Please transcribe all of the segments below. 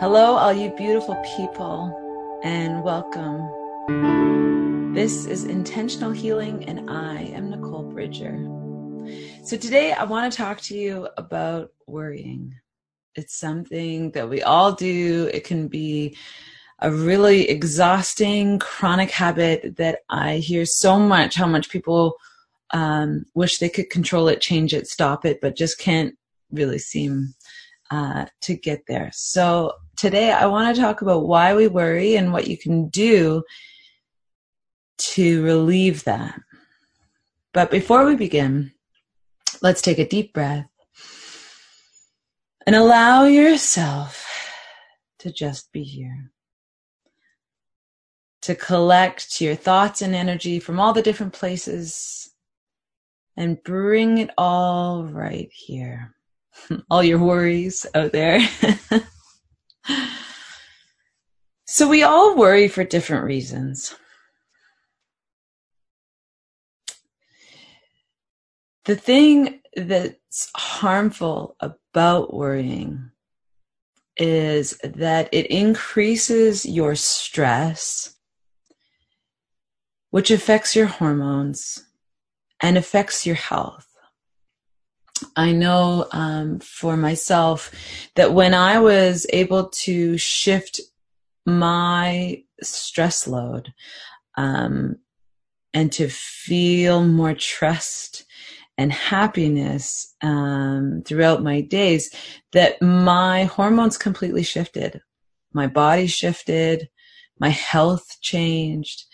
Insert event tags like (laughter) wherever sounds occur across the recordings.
Hello, all you beautiful people, and welcome. This is Intentional Healing, and I am Nicole Bridger. So, today I want to talk to you about worrying. It's something that we all do, it can be a really exhausting chronic habit that I hear so much how much people um, wish they could control it, change it, stop it, but just can't really seem uh, to get there. So today I want to talk about why we worry and what you can do to relieve that. But before we begin, let's take a deep breath and allow yourself to just be here. To collect your thoughts and energy from all the different places and bring it all right here. (laughs) all your worries out there. (laughs) so we all worry for different reasons. The thing that's harmful about worrying is that it increases your stress, which affects your hormones and affects your health. I know um, for myself that when I was able to shift my stress load um, and to feel more trust and happiness um, throughout my days, that my hormones completely shifted. My body shifted, my health changed,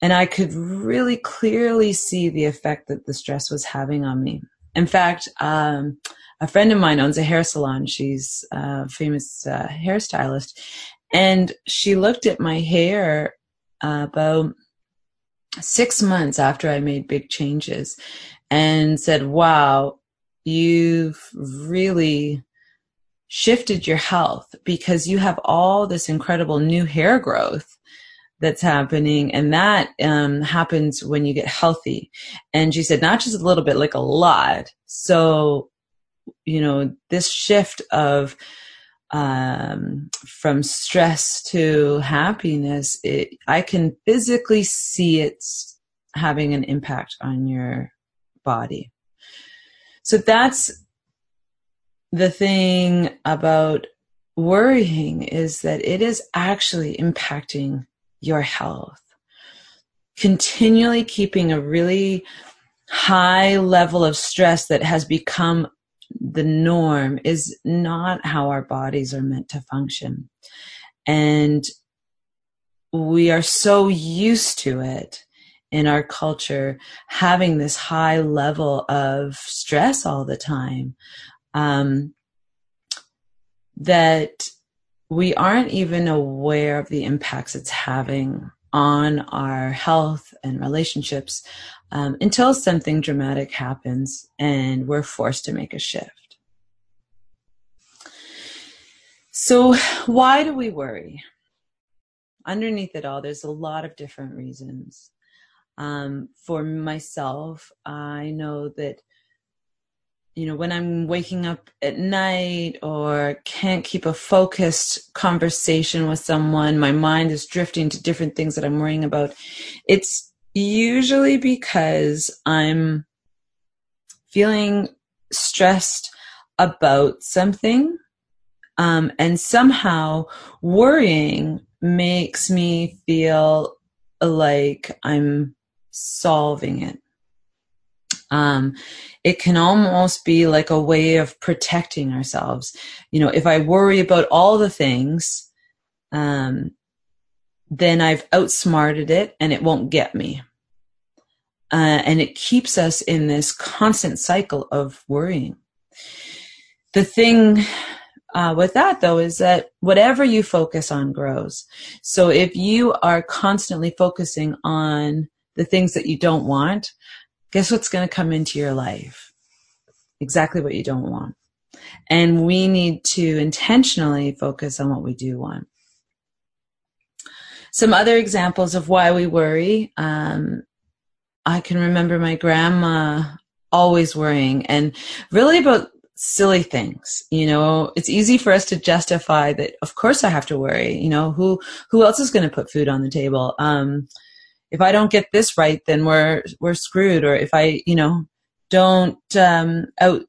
and I could really clearly see the effect that the stress was having on me. In fact, um, a friend of mine owns a hair salon. She's a famous uh, hairstylist. And she looked at my hair uh, about six months after I made big changes and said, Wow, you've really shifted your health because you have all this incredible new hair growth that's happening. And that um, happens when you get healthy. And she said not just a little bit like a lot. So you know this shift of um, from stress to happiness it, i can physically see it having an impact on your body. So that's the thing about worrying is that it is actually impacting your health. Continually keeping a really high level of stress that has become the norm is not how our bodies are meant to function. And we are so used to it in our culture having this high level of stress all the time um, that we aren't even aware of the impacts it's having on our health and relationships um, until something dramatic happens and we're forced to make a shift. So, why do we worry? Underneath it all, there's a lot of different reasons. Um, for myself, I know that you know, when I'm waking up at night or can't keep a focused conversation with someone, my mind is drifting to different things that I'm worrying about. It's usually because I'm feeling stressed about something. Um, and somehow worrying makes me feel like I'm solving it. Um, it can almost be like a way of protecting ourselves. You know, if I worry about all the things, um, then I've outsmarted it and it won't get me. Uh, and it keeps us in this constant cycle of worrying. The thing uh, with that though is that whatever you focus on grows. So if you are constantly focusing on the things that you don't want, guess what's going to come into your life? Exactly what you don't want. And we need to intentionally focus on what we do want. Some other examples of why we worry. Um, I can remember my grandma always worrying and really about silly things. You know, it's easy for us to justify that. Of course, I have to worry. You know, who who else is going to put food on the table? Um, if I don't get this right, then we're we're screwed. Or if I, you know, don't um, out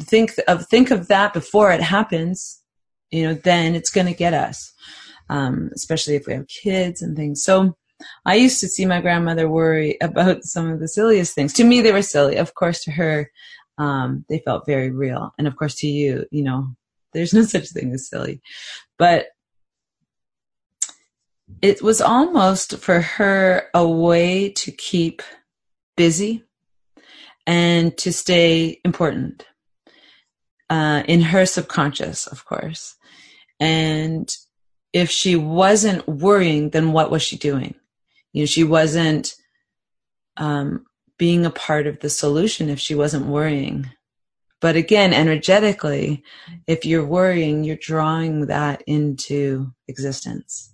think of think of that before it happens, you know, then it's going to get us. Um, especially if we have kids and things. So I used to see my grandmother worry about some of the silliest things. To me, they were silly. Of course, to her, um, they felt very real. And of course, to you, you know, there's no such thing as silly. But it was almost for her a way to keep busy and to stay important uh, in her subconscious, of course. And if she wasn't worrying, then what was she doing? You know, she wasn't um, being a part of the solution if she wasn't worrying. But again, energetically, if you're worrying, you're drawing that into existence.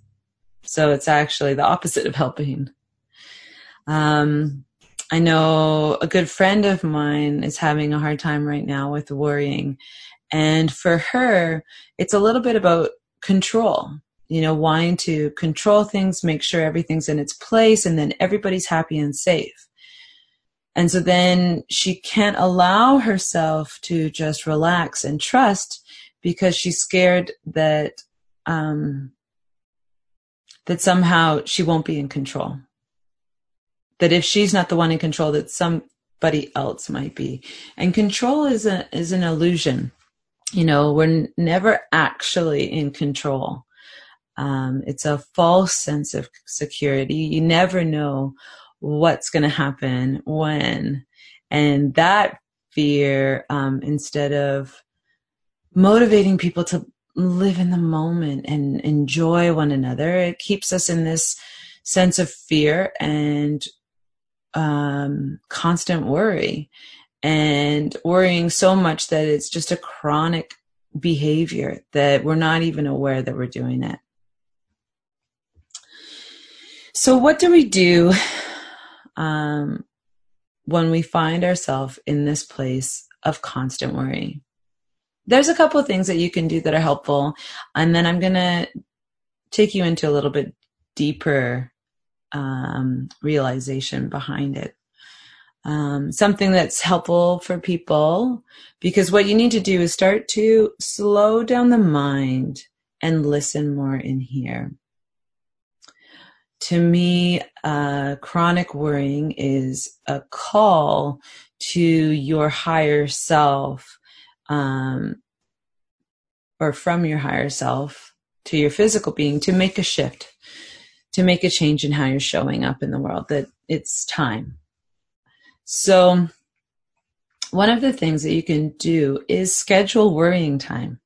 So it's actually the opposite of helping. Um, I know a good friend of mine is having a hard time right now with worrying. And for her, it's a little bit about control, you know, wanting to control things, make sure everything's in its place, and then everybody's happy and safe. And so then she can't allow herself to just relax and trust because she's scared that um, that somehow she won't be in control. That if she's not the one in control that somebody else might be. And control is a is an illusion. You know we're n- never actually in control. Um, it's a false sense of security. You never know what's going to happen when. And that fear um, instead of motivating people to live in the moment and enjoy one another it keeps us in this sense of fear and um, constant worry and worrying so much that it's just a chronic behavior that we're not even aware that we're doing it. So, what do we do um, when we find ourselves in this place of constant worry? There's a couple of things that you can do that are helpful, and then I'm going to take you into a little bit deeper um, realization behind it. Um, something that's helpful for people because what you need to do is start to slow down the mind and listen more in here. To me, uh, chronic worrying is a call to your higher self, um, or from your higher self to your physical being to make a shift to make a change in how you're showing up in the world, that it's time. So, one of the things that you can do is schedule worrying time.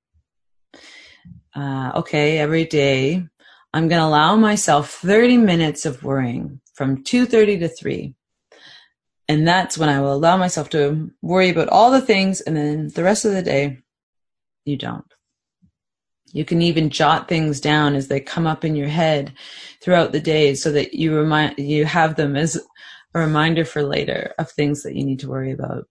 Uh, okay, every day I'm going to allow myself 30 minutes of worrying from 2:30 to 3. And that's when I will allow myself to worry about all the things and then the rest of the day you don't. You can even jot things down as they come up in your head throughout the day so that you remind you have them as a reminder for later of things that you need to worry about.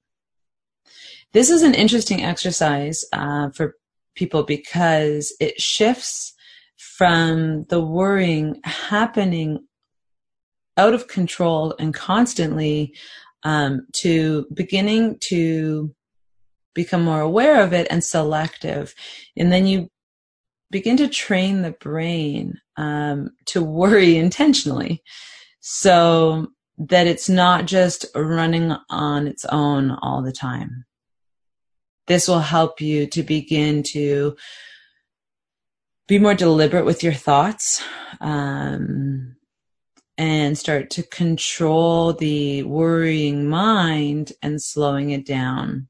This is an interesting exercise uh, for people because it shifts from the worrying happening out of control and constantly um, to beginning to become more aware of it and selective. And then you begin to train the brain um, to worry (laughs) intentionally so that it's not just running on its own all the time. This will help you to begin to be more deliberate with your thoughts um, and start to control the worrying mind and slowing it down.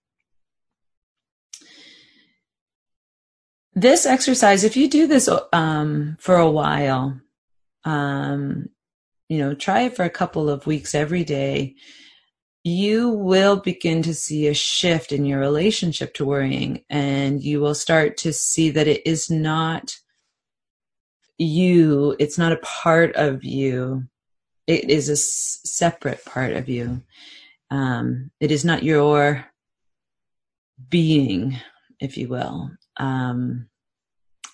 this exercise, if you do this um, for a while, um, you know, try it for a couple of weeks every day, you will begin to see a shift in your relationship to worrying, and you will start to see that it is not you, it's not a part of you, it is a s- separate part of you. Um, it is not your being, if you will. Um,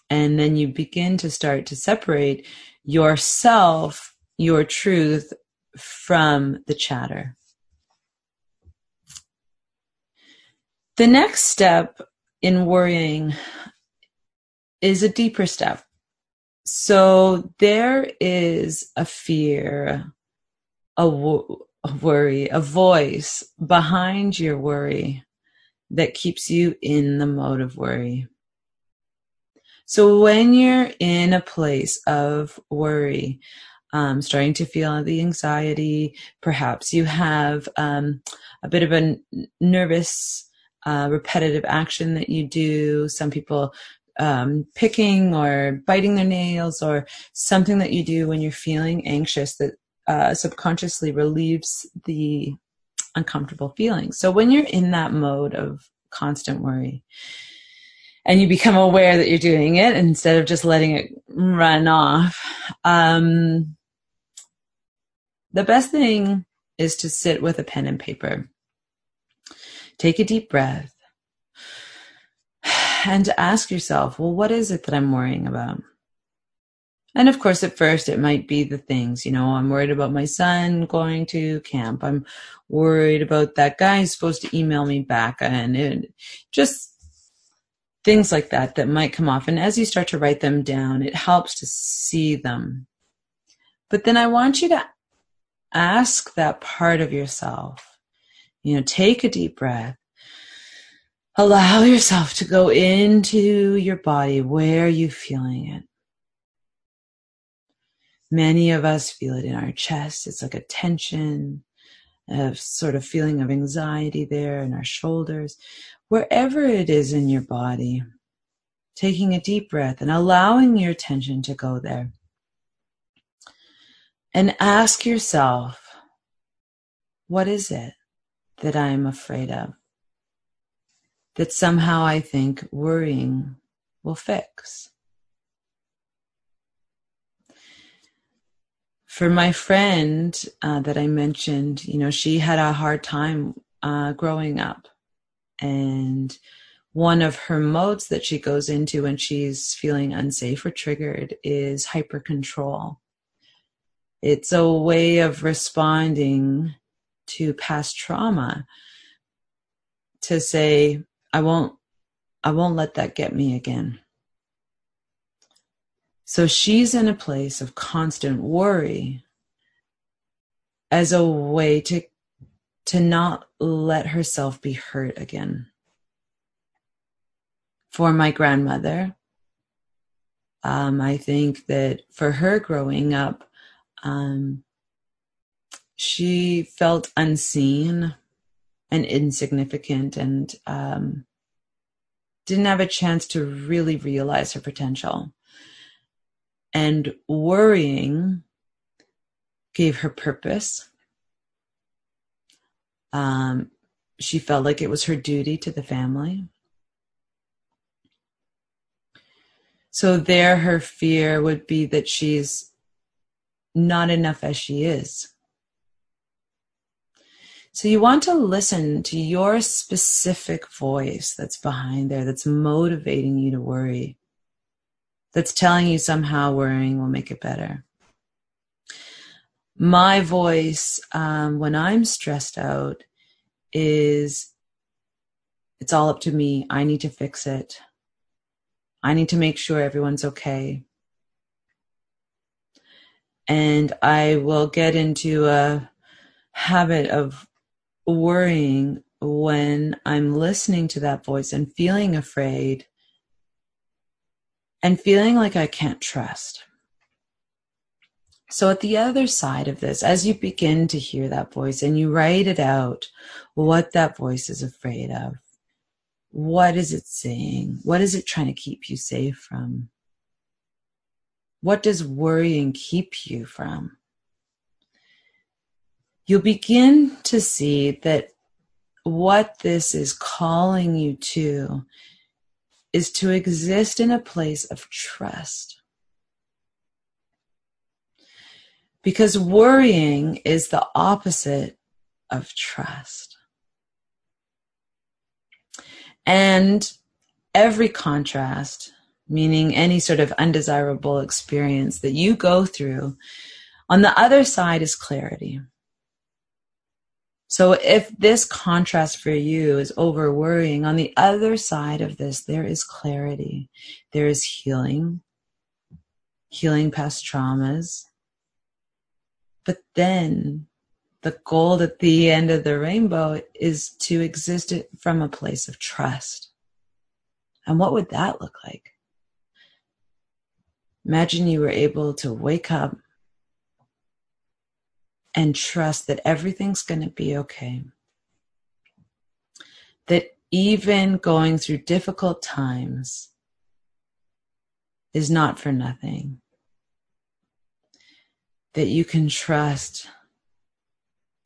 and then you begin to start to separate yourself, your truth from the chatter. The next step in worrying is a deeper step. So there is a fear, a, wo- a worry, a voice behind your worry that keeps you in the mode of worry. So when you're in a place of worry, um, starting to feel the anxiety, perhaps you have um, a bit of a nervous, uh, repetitive action that you do. Some people um, picking or biting their nails, or something that you do when you're feeling anxious that uh, subconsciously relieves the uncomfortable feeling. So when you're in that mode of constant worry, and you become aware that you're doing it instead of just letting it run off. Um, the best thing is to sit with a pen and paper. Take a deep breath and to ask yourself, well, what is it that I'm worrying about? And of course, at first, it might be the things, you know, I'm worried about my son going to camp. I'm worried about that guy who's supposed to email me back. And it, just things like that that might come off. And as you start to write them down, it helps to see them. But then I want you to ask that part of yourself, you know, take a deep breath. Allow yourself to go into your body. Where are you feeling it? Many of us feel it in our chest. It's like a tension, a sort of feeling of anxiety there in our shoulders wherever it is in your body, taking a deep breath and allowing your attention to go there. And ask yourself, what is it that I am afraid of? That somehow I think worrying will fix. For my friend uh, that I mentioned, you know, she had a hard time uh, growing up and one of her modes that she goes into when she's feeling unsafe or triggered is hyper control. It's a way of responding to past trauma to say, I won't, I won't let that get me again. So she's in a place of constant worry as a way to to not let herself be hurt again. For my grandmother, um, I think that for her growing up, um, she felt unseen and insignificant and um, didn't have a chance to really realize her potential. And worrying gave her purpose um, she felt like it was her duty to the family. So there, her fear would be that she's not enough as she is. So you want to listen to your specific voice that's behind there, that's motivating you to worry, that's telling you somehow worrying will make it better my voice um, when I'm stressed out is it's all up to me. I need to fix it. I need to make sure everyone's okay. And I will get into a habit of worrying when I'm listening to that voice and feeling afraid and feeling like I can't trust. So, at the other side of this, as you begin to hear that voice and you write it out, what that voice is afraid of, what is it saying? What is it trying to keep you safe from? What does worrying keep you from? You'll begin to see that what this is calling you to is to exist in a place of trust Because worrying is the opposite of trust. And every contrast, meaning any sort of undesirable experience that you go through, on the other side is clarity. So if this contrast for you is over worrying, on the other side of this, there is clarity. There is healing, healing past traumas. But then the gold at the end of the rainbow is to exist from a place of trust. And what would that look like? Imagine you were able to wake up and trust that everything's going to be okay. That even going through difficult times is not for nothing. That you can trust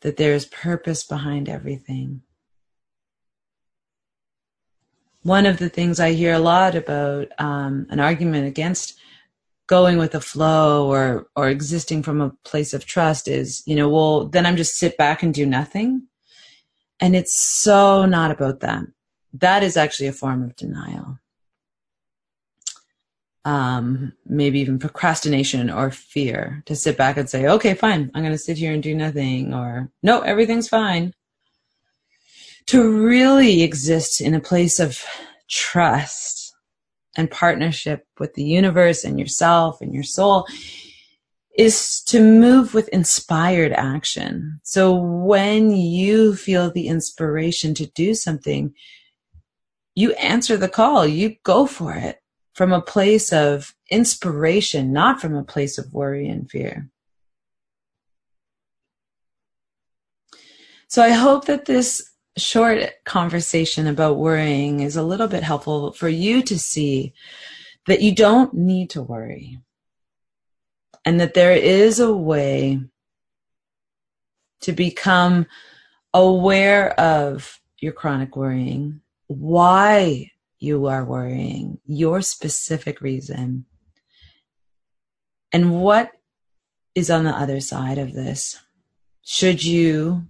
that there is purpose behind everything. One of the things I hear a lot about um, an argument against going with the flow or or existing from a place of trust is you know well then i'm just sit back and do nothing. And it's so not about that. That is actually a form of denial. Um maybe even procrastination or fear to sit back and say okay fine i'm going to sit here and do nothing or no everything's fine. To really exist in a place of trust and partnership with the universe and yourself and your soul is to move with inspired action. So when you feel the inspiration to do something, you answer the call, you go for it from a place of inspiration, not from a place of worry and fear. So I hope that this short conversation about worrying is a little bit helpful for you to see that you don't need to worry and that there is a way to become aware of your chronic worrying, why you are worrying, your specific reason, and what is on the other side of this. Should you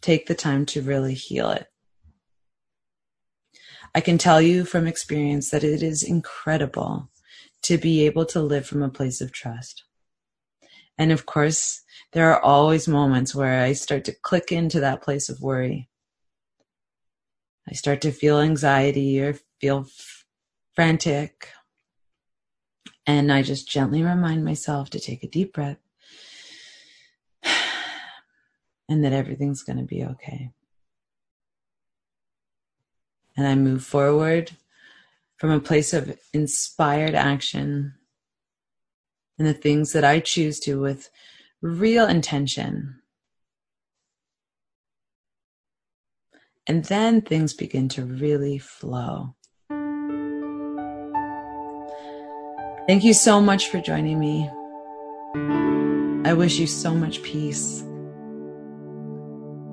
take the time to really heal it. I can tell you from experience that it is incredible to be able to live from a place of trust. And of course, there are always moments where I start to click into that place of worry. I start to feel anxiety or feel f- frantic. And I just gently remind myself to take a deep breath and that everything's going to be okay. And I move forward from a place of inspired action and the things that I choose to with real intention. And then things begin to really flow. Thank you so much for joining me. I wish you so much peace.